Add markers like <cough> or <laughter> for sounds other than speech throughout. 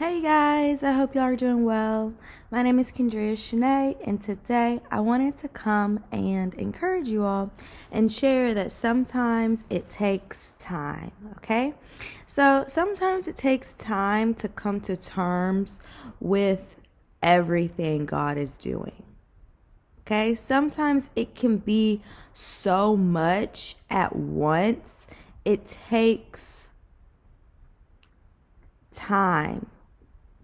Hey guys, I hope y'all are doing well. My name is Kendria Shanae, and today I wanted to come and encourage you all and share that sometimes it takes time, okay? So sometimes it takes time to come to terms with everything God is doing. Okay, sometimes it can be so much at once, it takes time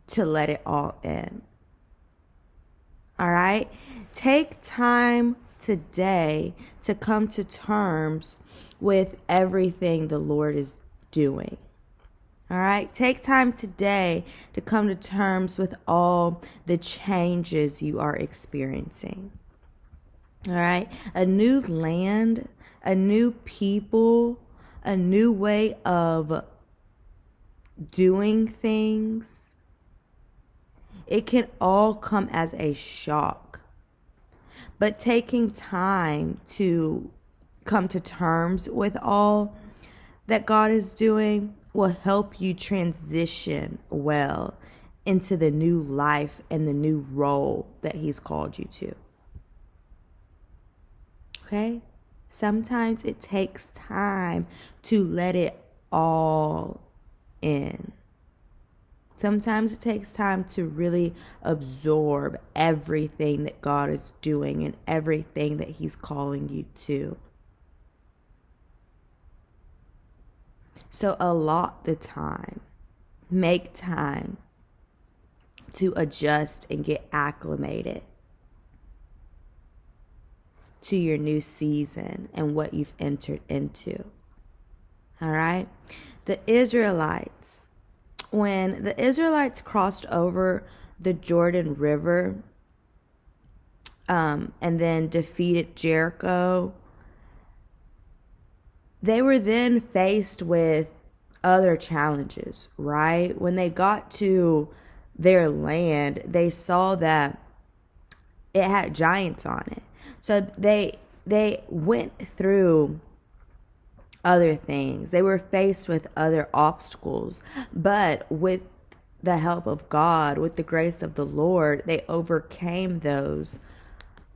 to let it all in. All right? Take time today to come to terms with everything the Lord is doing. All right? Take time today to come to terms with all the changes you are experiencing. All right? A new land, a new people, a new way of doing things it can all come as a shock. But taking time to come to terms with all that God is doing will help you transition well into the new life and the new role that He's called you to. Okay? Sometimes it takes time to let it all in. Sometimes it takes time to really absorb everything that God is doing and everything that He's calling you to. So, allot the time, make time to adjust and get acclimated to your new season and what you've entered into. All right? The Israelites when the Israelites crossed over the Jordan River um, and then defeated Jericho, they were then faced with other challenges, right? When they got to their land, they saw that it had giants on it. So they they went through other things. They were faced with other obstacles, but with the help of God, with the grace of the Lord, they overcame those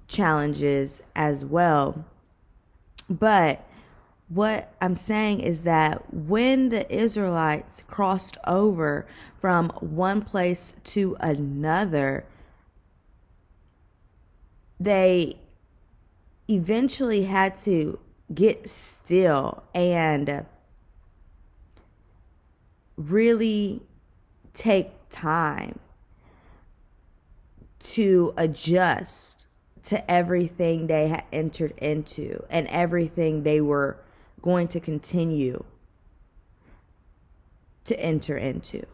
challenges as well. But what I'm saying is that when the Israelites crossed over from one place to another, they eventually had to get still and really take time to adjust to everything they had entered into and everything they were going to continue to enter into.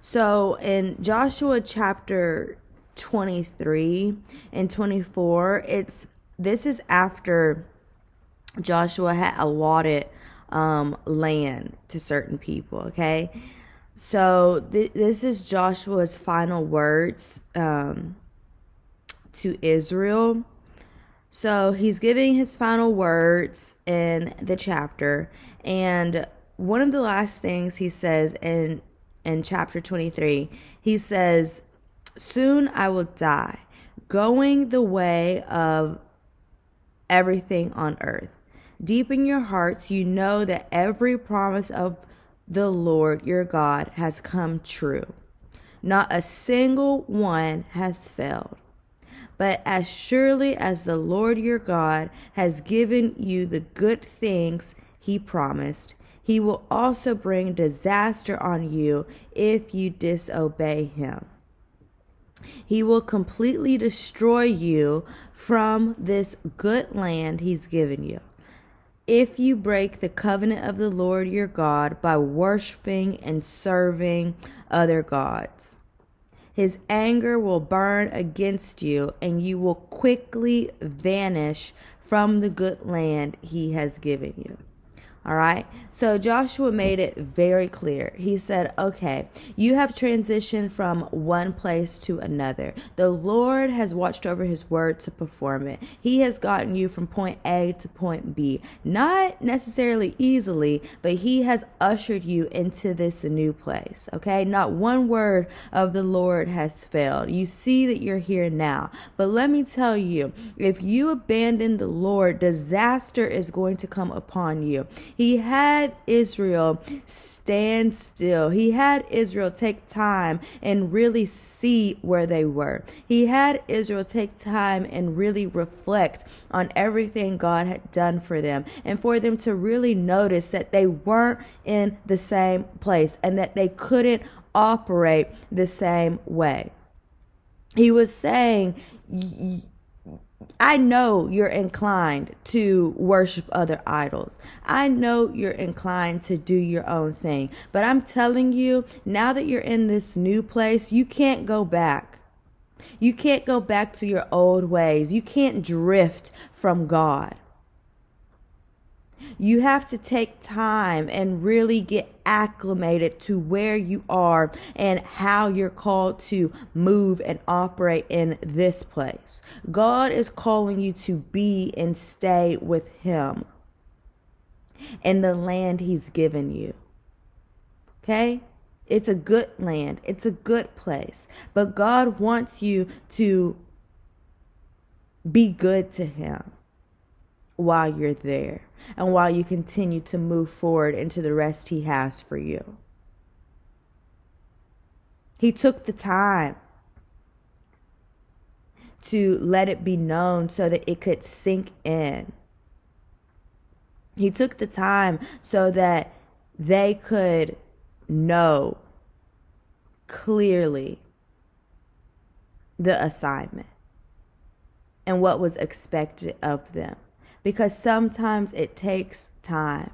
So in Joshua chapter 23 and 24, it's this is after Joshua had allotted um, land to certain people, okay? So th- this is Joshua's final words um, to Israel. So he's giving his final words in the chapter, and one of the last things he says in in chapter 23, he says, "Soon I will die, going the way of everything on earth." Deep in your hearts, you know that every promise of the Lord your God has come true. Not a single one has failed. But as surely as the Lord your God has given you the good things he promised, he will also bring disaster on you if you disobey him. He will completely destroy you from this good land he's given you if you break the covenant of the Lord your God by worshiping and serving other gods. His anger will burn against you, and you will quickly vanish from the good land he has given you. All right. So Joshua made it very clear. He said, Okay, you have transitioned from one place to another. The Lord has watched over his word to perform it. He has gotten you from point A to point B. Not necessarily easily, but he has ushered you into this new place. Okay. Not one word of the Lord has failed. You see that you're here now. But let me tell you, if you abandon the Lord, disaster is going to come upon you. He had Israel stand still. He had Israel take time and really see where they were. He had Israel take time and really reflect on everything God had done for them and for them to really notice that they weren't in the same place and that they couldn't operate the same way. He was saying, I know you're inclined to worship other idols. I know you're inclined to do your own thing. But I'm telling you, now that you're in this new place, you can't go back. You can't go back to your old ways. You can't drift from God. You have to take time and really get acclimated to where you are and how you're called to move and operate in this place. God is calling you to be and stay with Him in the land He's given you. Okay? It's a good land, it's a good place. But God wants you to be good to Him while you're there and while you continue to move forward into the rest He has for you. He took the time to let it be known so that it could sink in. He took the time so that they could know clearly the assignment and what was expected of them because sometimes it takes time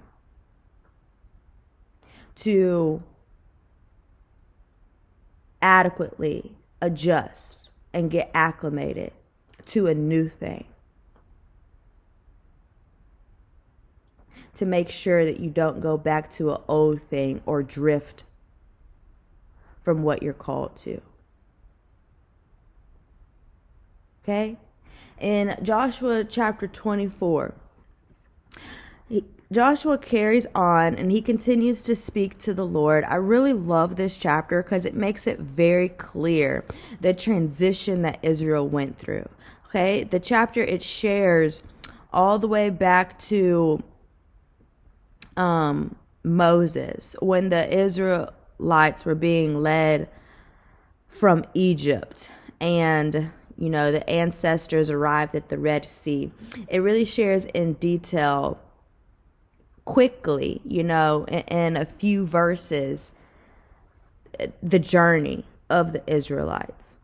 to adequately adjust and get acclimated to a new thing. To make sure that you don't go back to an old thing or drift from what you're called to. Okay? In Joshua chapter 24. Joshua carries on and he continues to speak to the Lord. I really love this chapter because it makes it very clear the transition that Israel went through. Okay, the chapter it shares all the way back to um, Moses when the Israelites were being led from Egypt and you know, the ancestors arrived at the Red Sea. It really shares in detail, quickly, you know, in, in a few verses, the journey of the Israelites.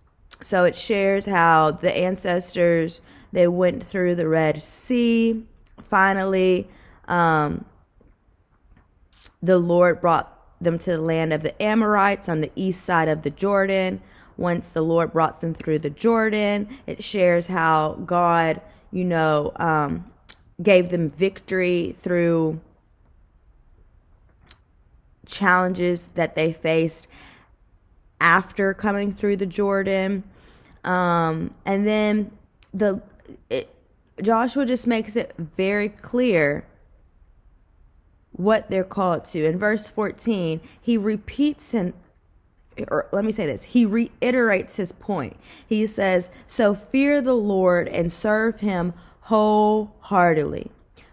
So it shares how the ancestors they went through the Red Sea. Finally, um, the Lord brought them to the land of the Amorites on the east side of the Jordan once the Lord brought them through the Jordan. It shares how God, you know, um, gave them victory through challenges that they faced after coming through the Jordan. Um, and then the it, Joshua just makes it very clear what they're called to. In verse 14, he repeats him, or let me say this, he reiterates his point. He says, So fear the Lord and serve him wholeheartedly.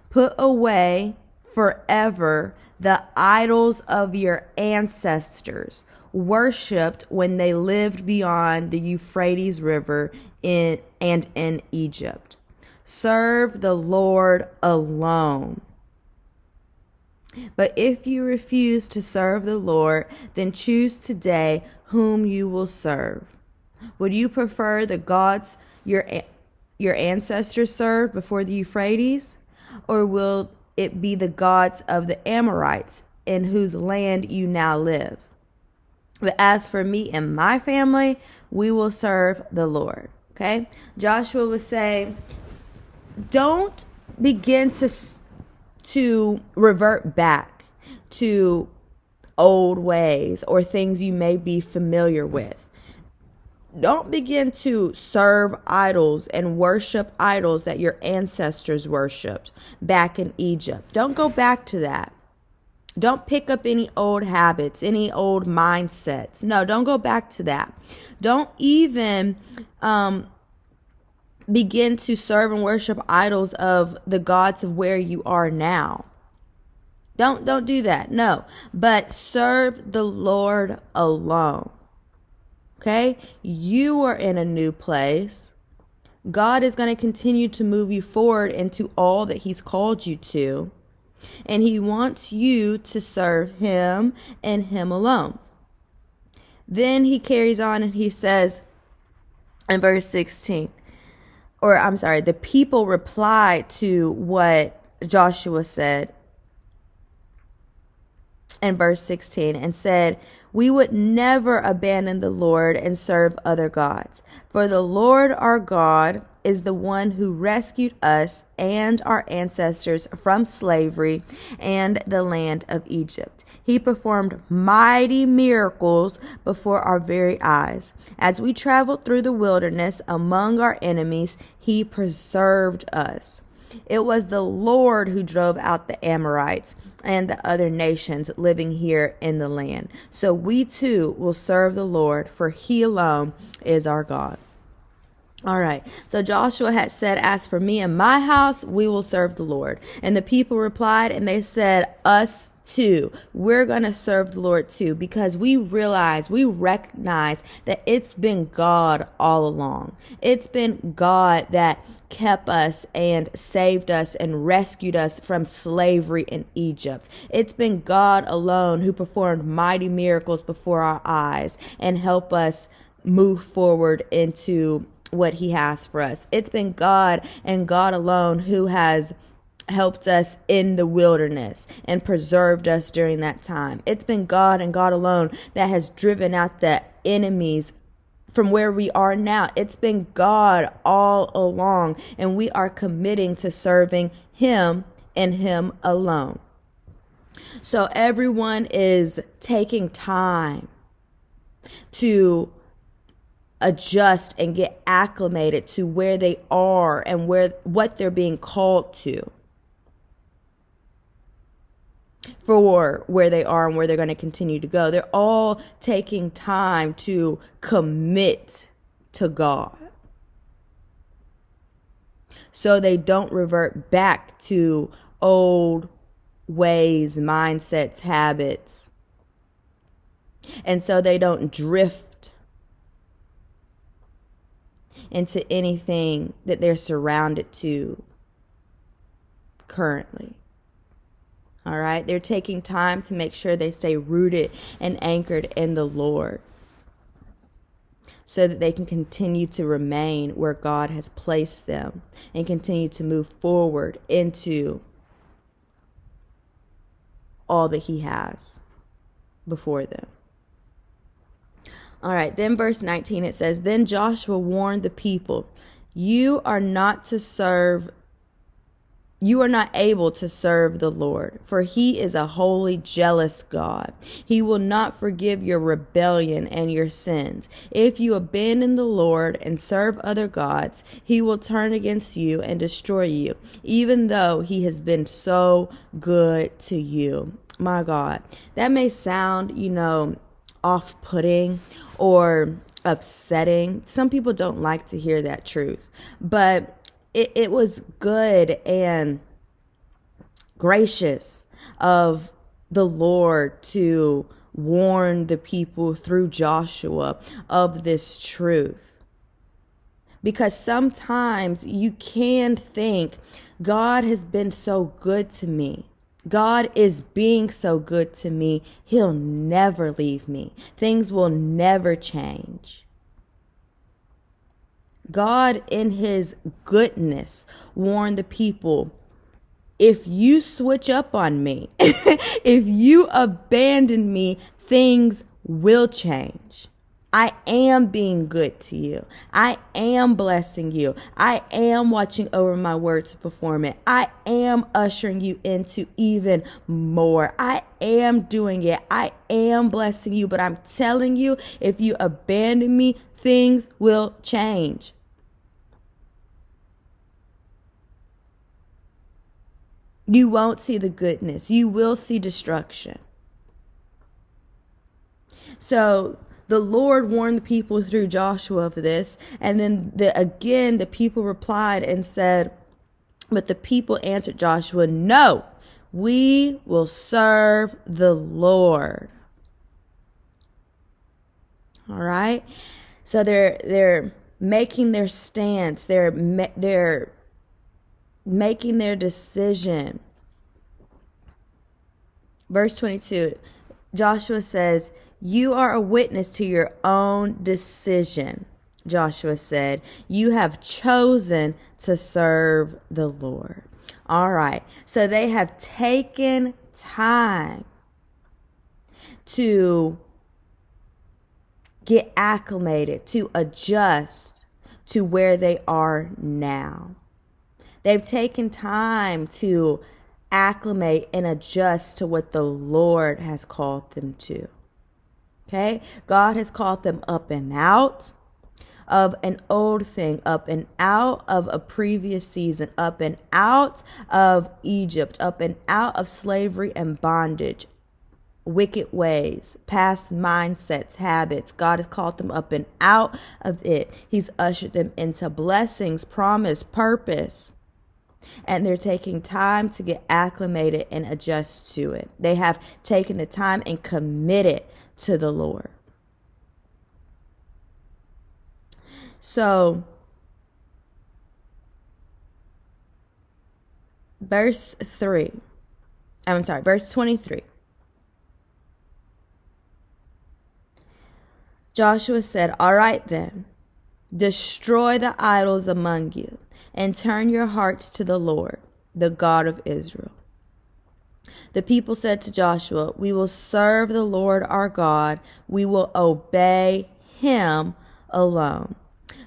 Put away forever the idols of your ancestors, worshipped when they lived beyond the Euphrates River in, and in Egypt. Serve the Lord alone. But if you refuse to serve the Lord, then choose today whom you will serve. Would you prefer the gods your your ancestors served before the Euphrates, or will it be the gods of the Amorites in whose land you now live? But as for me and my family, we will serve the Lord. Okay? Joshua was saying, don't begin to to revert back to old ways or things you may be familiar with. Don't begin to serve idols and worship idols that your ancestors worshiped back in Egypt. Don't go back to that. Don't pick up any old habits, any old mindsets. No, don't go back to that. Don't even um, begin to serve and worship idols of the gods of where you are now. Don't don't do that. No. But serve the Lord alone. Okay? You are in a new place. God is going to continue to move you forward into all that he's called you to. And he wants you to serve him and him alone. Then he carries on and he says in verse 16, or I'm sorry, the people replied to what Joshua said in verse 16 and said, We would never abandon the Lord and serve other gods. For the Lord our God is the one who rescued us and our ancestors from slavery and the land of Egypt. He performed mighty miracles before our very eyes. As we traveled through the wilderness among our enemies, He preserved us. It was the Lord who drove out the Amorites and the other nations living here in the land. So we too will serve the Lord, for He alone is our God. All right. So Joshua had said, As for me and my house, we will serve the Lord. And the people replied and they said, Us too. We're going to serve the Lord too because we realize, we recognize that it's been God all along. It's been God that kept us and saved us and rescued us from slavery in Egypt. It's been God alone who performed mighty miracles before our eyes and help us move forward into what he has for us. It's been God and God alone who has helped us in the wilderness and preserved us during that time. It's been God and God alone that has driven out the enemies from where we are now. It's been God all along, and we are committing to serving Him and Him alone. So everyone is taking time to adjust and get acclimated to where they are and where what they're being called to for where they are and where they're going to continue to go. They're all taking time to commit to God. So they don't revert back to old ways, mindsets, habits. And so they don't drift into anything that they're surrounded to currently. All right. They're taking time to make sure they stay rooted and anchored in the Lord so that they can continue to remain where God has placed them and continue to move forward into all that He has before them. All right, then verse 19 it says, Then Joshua warned the people, You are not to serve you are not able to serve the Lord, for he is a holy, jealous God. He will not forgive your rebellion and your sins. If you abandon the Lord and serve other gods, he will turn against you and destroy you, even though he has been so good to you. My God, that may sound, you know, off putting or upsetting. Some people don't like to hear that truth, but it, it was good and gracious of the Lord to warn the people through Joshua of this truth. Because sometimes you can think, God has been so good to me. God is being so good to me. He'll never leave me. Things will never change. God, in his goodness, warned the people if you switch up on me, <laughs> if you abandon me, things will change. I am being good to you. I am blessing you. I am watching over my word to perform it. I am ushering you into even more. I am doing it. I am blessing you. But I'm telling you, if you abandon me, things will change. You won't see the goodness. You will see destruction. So the Lord warned the people through Joshua of this. And then the, again, the people replied and said, But the people answered Joshua, No, we will serve the Lord. All right. So they're, they're making their stance. They're, they're making their decision. Verse 22, Joshua says, You are a witness to your own decision. Joshua said, You have chosen to serve the Lord. All right. So they have taken time to get acclimated, to adjust to where they are now. They've taken time to acclimate and adjust to what the Lord has called them to. Okay? God has called them up and out of an old thing, up and out of a previous season, up and out of Egypt, up and out of slavery and bondage, wicked ways, past mindsets, habits. God has called them up and out of it. He's ushered them into blessings, promise, purpose and they're taking time to get acclimated and adjust to it. They have taken the time and committed to the Lord. So, verse 3, I'm sorry, verse 23. Joshua said, All right then, destroy the idols among you and turn your hearts to the Lord, the God of Israel. The people said to Joshua, We will serve the Lord our God, we will obey him alone.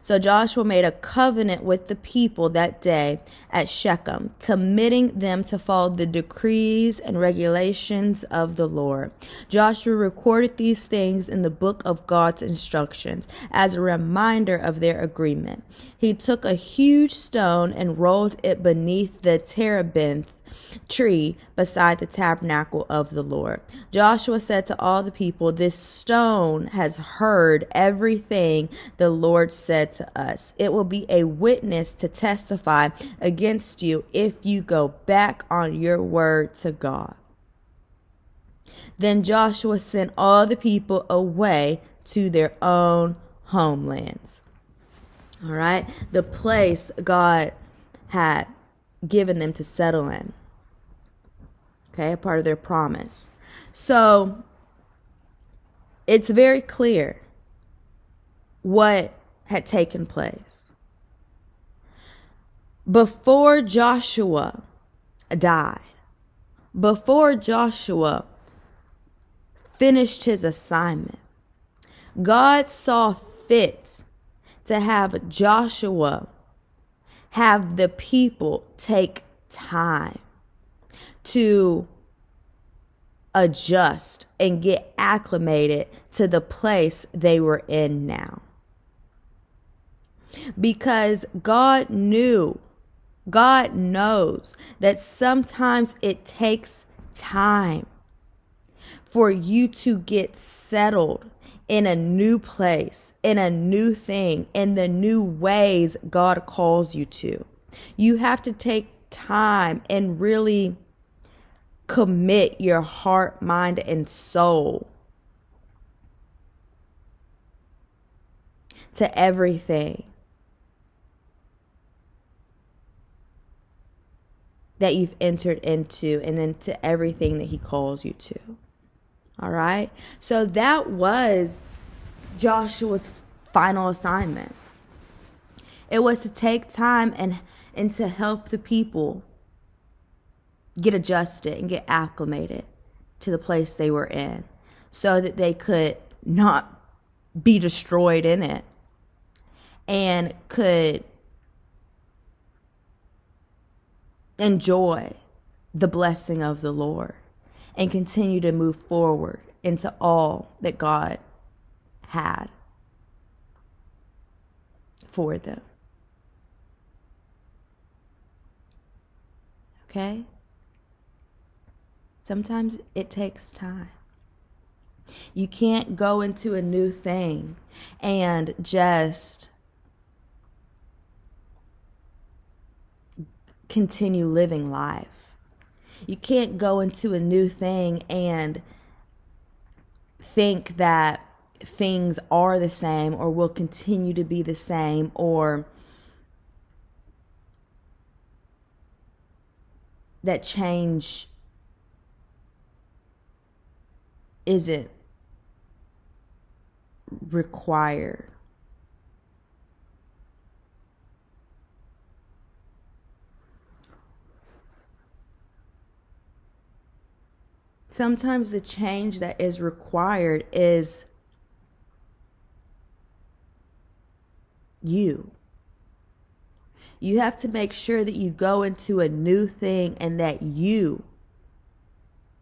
So Joshua made a covenant with the people that day at Shechem, committing them to follow the decrees and regulations of the Lord. Joshua recorded these things in the book of God's instructions as a reminder of their agreement. He took a huge stone and rolled it beneath the terebinth tree beside the tabernacle of the Lord. Joshua said to all the people, This stone has heard everything the Lord said to us. It will be a witness to testify against you if you go back on your word to God. Then Joshua sent all the people away to their own homelands. All right, the place God had given them to settle in okay, a part of their promise. So it's very clear what had taken place. Before Joshua died, before Joshua finished his assignment, God saw fit to have Joshua have the people take time to adjust and get acclimated to the place they were in now. Because God knew, God knows that sometimes it takes time for you to get settled in a new place, in a new thing, in the new ways God calls you to. You have to take time and really commit your heart, mind, and soul to everything that you've entered into and then to everything that he calls you to. All right? So that was Joshua's final assignment. It was to take time and and to help the people get adjusted and get acclimated to the place they were in so that they could not be destroyed in it and could enjoy the blessing of the Lord and continue to move forward into all that God had for them. Okay? Sometimes it takes time. You can't go into a new thing and just continue living life. You can't go into a new thing and think that things are the same or will continue to be the same or that change isn't required. Sometimes the change that is required is you. You have to make sure that you go into a new thing and that you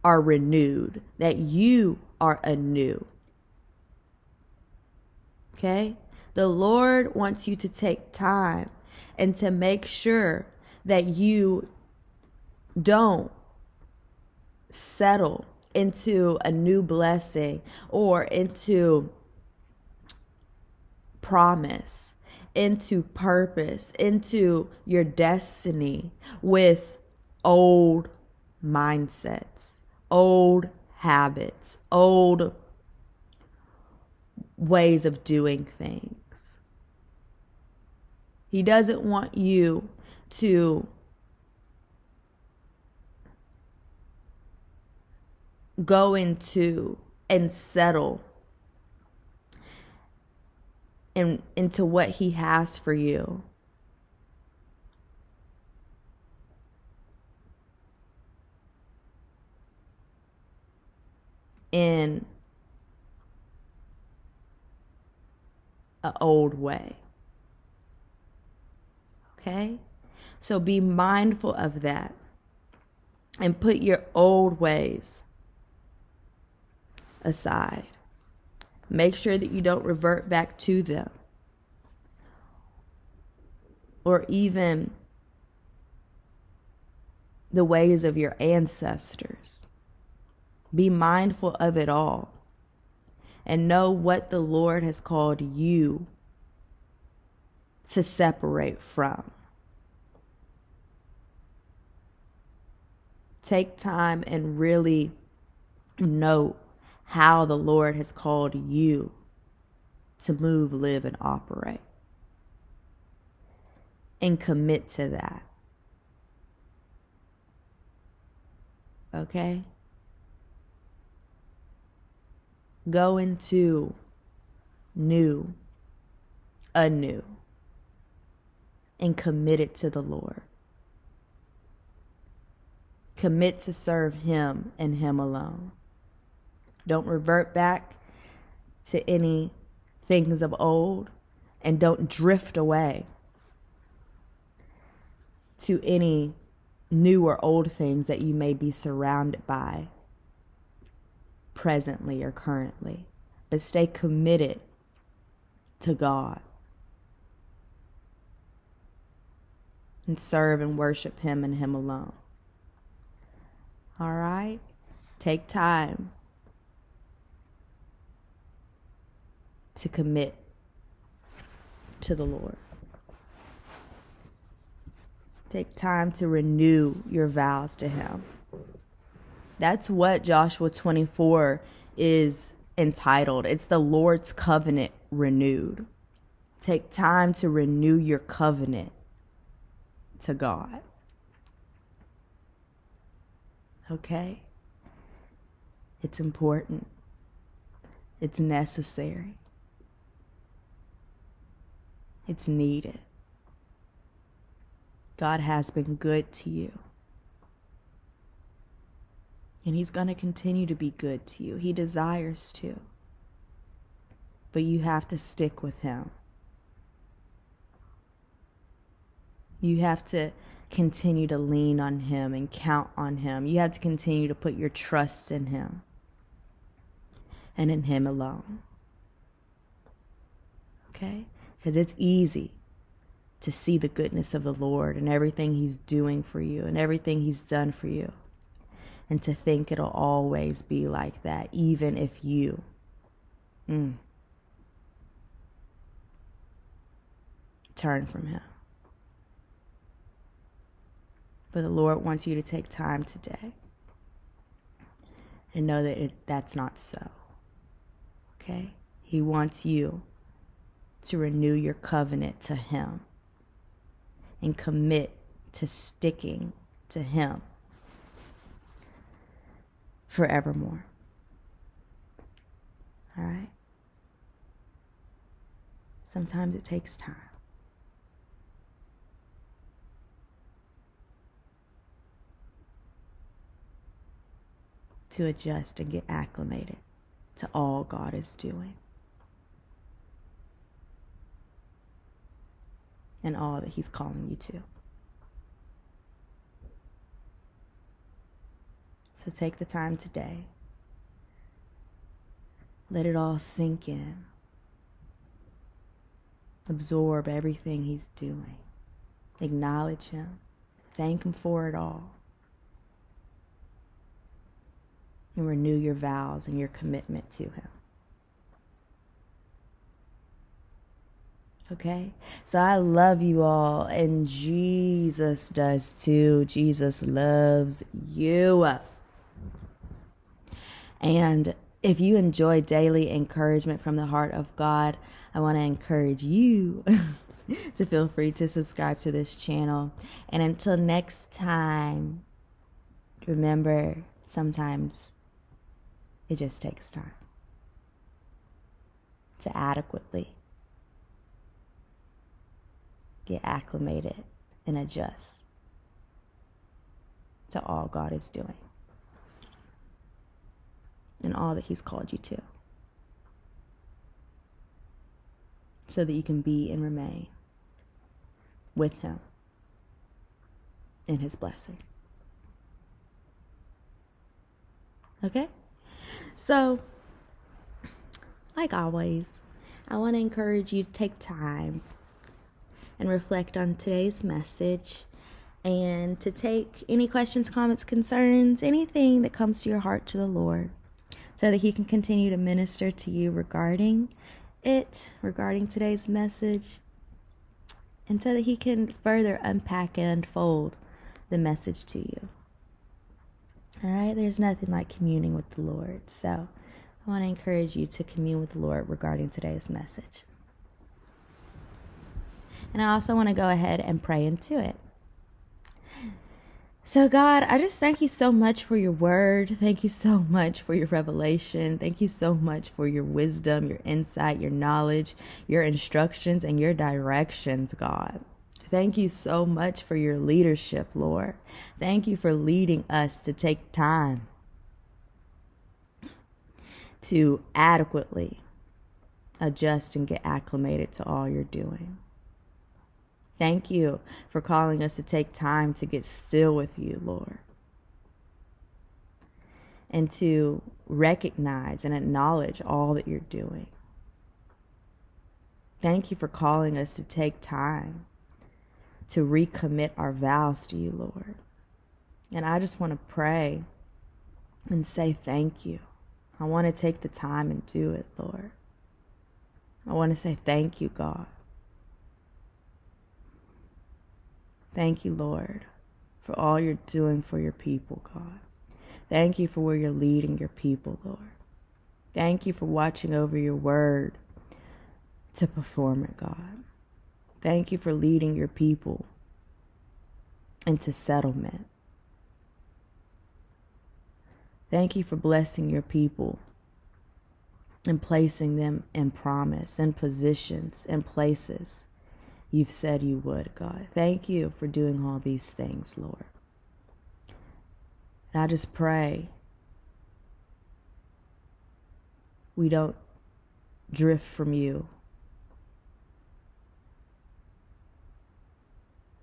are renewed, that you are anew. Okay? The Lord wants you to take time and to make sure that you don't settle into a new blessing or into promise, into purpose, into your destiny with old mindsets, old habits, old ways of doing things. He doesn't want you to go into and settle in, into what he has for you. In an old way. Okay? So be mindful of that and put your old ways aside. Make sure that you don't revert back to them. Or even the ways of your ancestors. Be mindful of it all and know what the Lord has called you to separate from. Take time and really note how the Lord has called you to move, live, and operate. And commit to that. Okay? Go into new, anew, and commit it to the Lord. Commit to serve Him and Him alone. Don't revert back to any things of old and don't drift away to any new or old things that you may be surrounded by presently or currently. But stay committed to God and serve and worship Him and Him alone. All right? Take time to commit to the Lord. Take time to renew your vows to Him. That's what Joshua 24 is entitled. It's the Lord's covenant renewed. Take time to renew your covenant to God. Okay? It's important, it's necessary. It's needed. God has been good to you. And He's going to continue to be good to you. He desires to. but you have to stick with Him. You have to continue to lean on Him and count on Him. You have to continue to put your trust in Him and in Him alone. Okay? Because it's easy to see the goodness of the Lord and everything He's doing for you and everything He's done for you. And to think it'll always be like that, even if you. Mm, turn from Him. But the Lord wants you to take time today and know that it, that's not so. Okay? He wants you to renew your covenant to Him and commit to sticking to Him forevermore. All right? Sometimes it takes time. To adjust and get acclimated to all God is doing. And all that He's calling you to. So take the time today. Let it all sink in. Absorb everything He's doing. Acknowledge Him. Thank Him for it all. And renew your vows and your commitment to Him. Okay? So I love you all, and Jesus does too. Jesus loves you. And if you enjoy daily encouragement from the heart of God, I want to encourage you <laughs> to feel free to subscribe to this channel. And until next time, remember sometimes it just takes time to adequately get acclimated and adjust to all God is doing and all that He's called you to. So that you can be and remain with Him in His blessing. Okay? So, like always, I want to encourage you to take time and reflect on today's message and to take any questions, comments, concerns, anything that comes to your heart to the Lord so that He can continue to minister to you regarding it, regarding today's message, and so that He can further unpack and unfold the message to you. All right, there's nothing like communing with the Lord. So I want to encourage you to commune with the Lord regarding today's message. And I also want to go ahead and pray into it. So, God, I just thank you so much for your word. Thank you so much for your revelation. Thank you so much for your wisdom, your insight, your knowledge, your instructions, and your directions, God. Thank you so much for your leadership, Lord. Thank you for leading us to take time to adequately adjust and get acclimated to all you're doing. Thank you for calling us to take time to get still with you, Lord. And to recognize and acknowledge all that you're doing. Thank you for calling us to take time to recommit our vows to you, Lord. And I just want to pray and say thank you. I want to take the time and do it, Lord. I want to say thank you, God. Thank you, Lord, for all you're doing for your people, God. Thank you for where you're leading your people, Lord. Thank you for watching over your word to perform it, God. Thank you for leading your people into settlement. Thank you for blessing your people and placing them in promise and positions and places you've said you would, God. Thank you for doing all these things, Lord. And I just pray we don't drift from you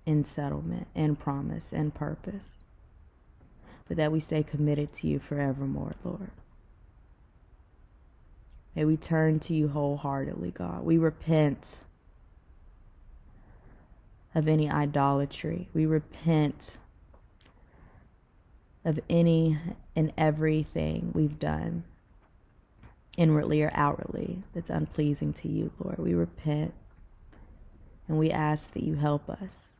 in settlement and promise and purpose, but that we stay committed to you forevermore, Lord. May we turn to you wholeheartedly, God. We repent of any idolatry. We repent of any and everything we've done, inwardly or outwardly, that's unpleasing to you, Lord. We repent and we ask that you help us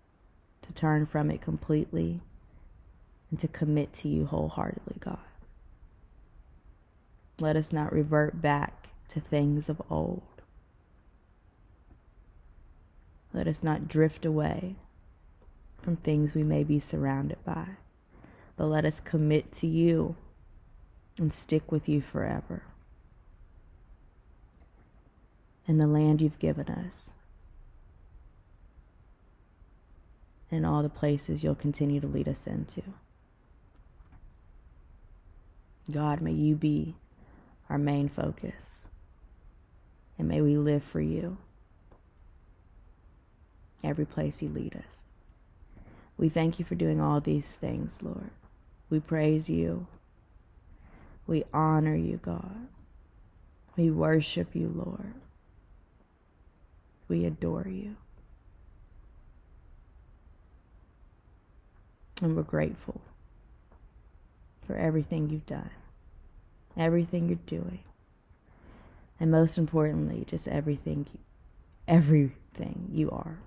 to turn from it completely and to commit to you wholeheartedly, God. Let us not revert back to things of old. Let us not drift away from things we may be surrounded by, but let us commit to you and stick with you forever. In the land you've given us, and all the places you'll continue to lead us into. God, may you be our main focus, and may we live for you every place you lead us. We thank you for doing all these things, Lord. We praise you. We honor you, God. We worship you, Lord. We adore you. And we're grateful for everything you've done, everything you're doing, and most importantly, just everything, everything you are.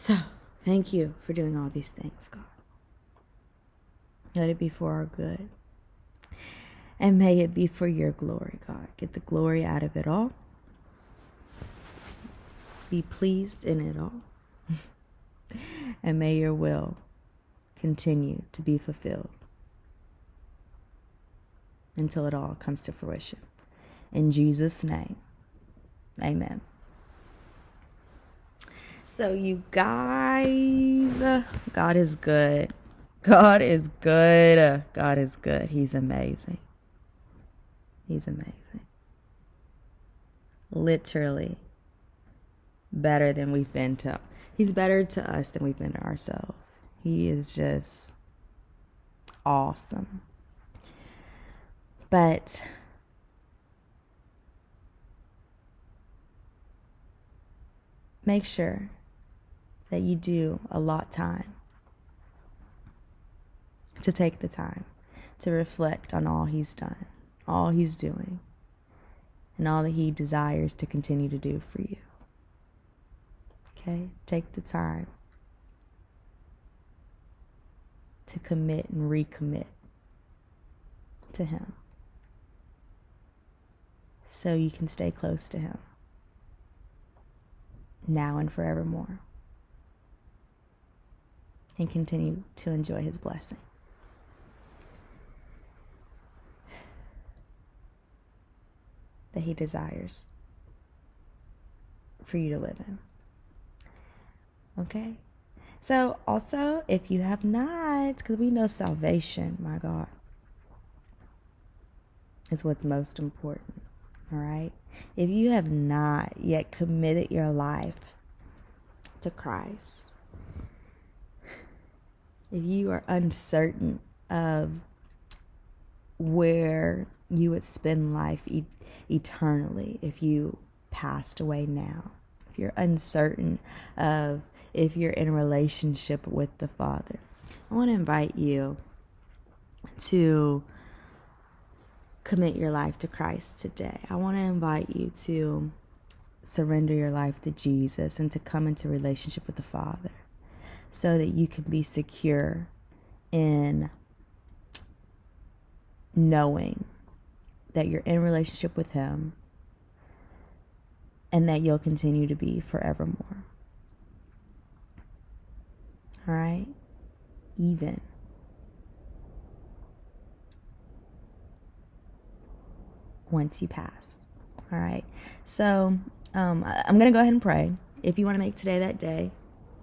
So, thank you for doing all these things, God. Let it be for our good. And may it be for your glory, God. Get the glory out of it all. Be pleased in it all. <laughs> and may your will continue to be fulfilled until it all comes to fruition. In Jesus' name, amen. So, you guys, God is good. God is good. God is good. He's amazing. He's amazing. Literally better than we've been to. He's better to us than we've been to ourselves. He is just awesome. But make sure that you do allot time to take the time to reflect on all he's done, all he's doing, and all that he desires to continue to do for you. Okay? Take the time to commit and recommit to him so you can stay close to him now and forevermore and continue to enjoy his blessing. That he desires for you to live in. Okay? So, also, if you have not, because we know salvation, my God, is what's most important. All right? If you have not yet committed your life to Christ, if you are uncertain of where you would spend life e- eternally if you passed away now, if you're uncertain of if you're in a relationship with the Father, I want to invite you to commit your life to Christ today. I want to invite you to surrender your life to Jesus and to come into relationship with the Father so that you can be secure in knowing that you're in relationship with him and that you'll continue to be forevermore. All right? Even. Once you pass. All right. So um, I'm going to go ahead and pray. If you want to make today that day,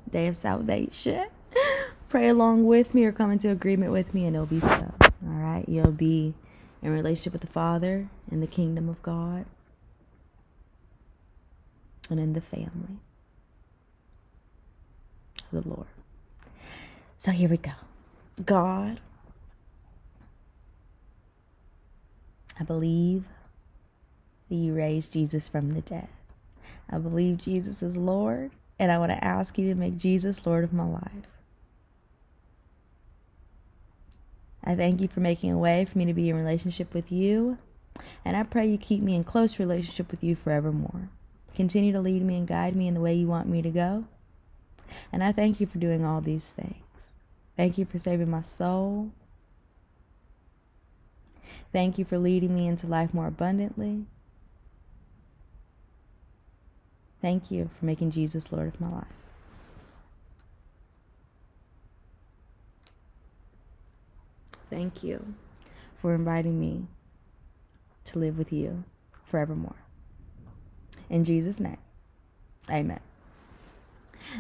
day of salvation. <laughs> Pray along with me or come into agreement with me, and it'll be so. All right, you'll be in relationship with the Father, in the kingdom of God, and in the family of the Lord. So here we go. God, I believe that you raised Jesus from the dead. I believe Jesus is Lord, and I want to ask you to make Jesus Lord of my life. I thank you for making a way for me to be in relationship with you, and I pray you keep me in close relationship with you forevermore. Continue to lead me and guide me in the way you want me to go. And I thank you for doing all these things. Thank you for saving my soul. Thank you for leading me into life more abundantly. Thank you for making Jesus Lord of my life. Thank you for inviting me to live with you forevermore. In Jesus' name, amen.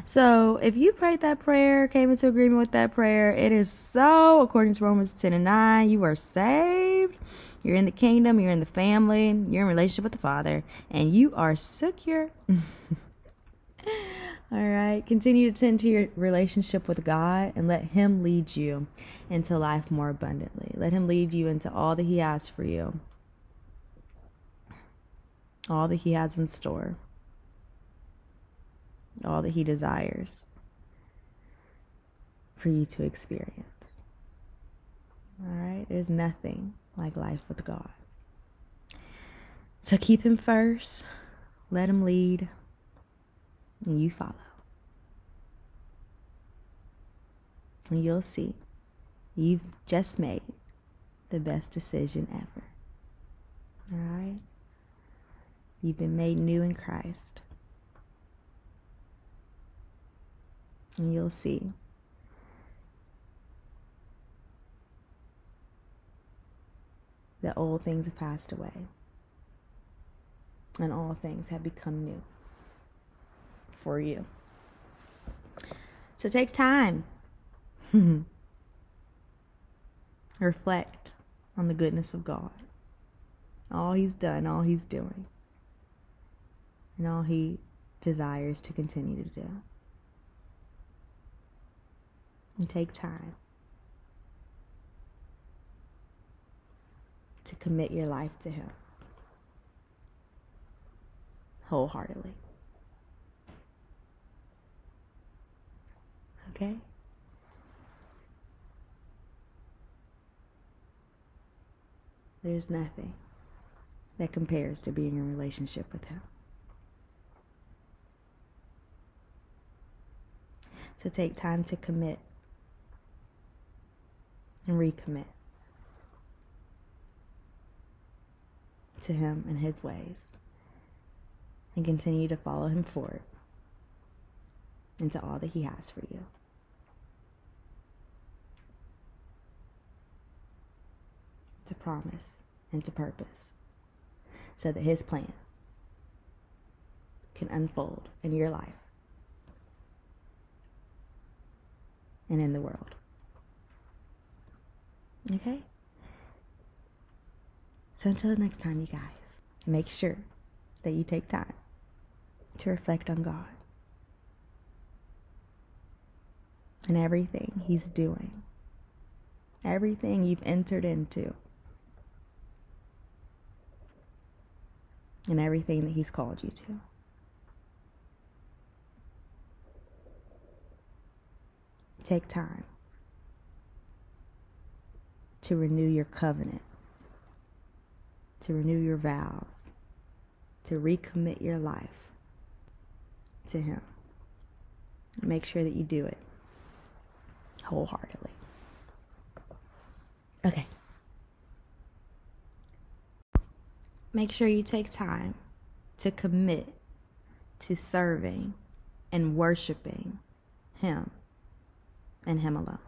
So, if you prayed that prayer, came into agreement with that prayer, it is so, according to Romans 10 and 9, you are saved. You're in the kingdom, you're in the family, you're in relationship with the Father, and you are secure. <laughs> All right. Continue to tend to your relationship with God and let Him lead you into life more abundantly. Let Him lead you into all that He has for you, all that He has in store all that He desires for you to experience. All right? There's nothing like life with God. So keep Him first, let Him lead, and you follow. And you'll see you've just made the best decision ever. All right? You've been made new in Christ. And you'll see. That old things have passed away and all things have become new for you. So take time. <laughs> Reflect on the goodness of God. All He's done, all He's doing, and all He desires to continue to do and take time to commit your life to Him wholeheartedly. Okay? There's nothing that compares to being in a relationship with Him. So take time to commit and recommit to Him and His ways and continue to follow Him forward into all that He has for you. To promise and to purpose so that His plan can unfold in your life and in the world. Okay? So until next time, you guys, make sure that you take time to reflect on God and everything He's doing, everything you've entered into, and everything that He's called you to. Take time to renew your covenant, to renew your vows, to recommit your life to Him. Make sure that you do it wholeheartedly. Okay. Make sure you take time to commit to serving and worshiping Him and Him alone.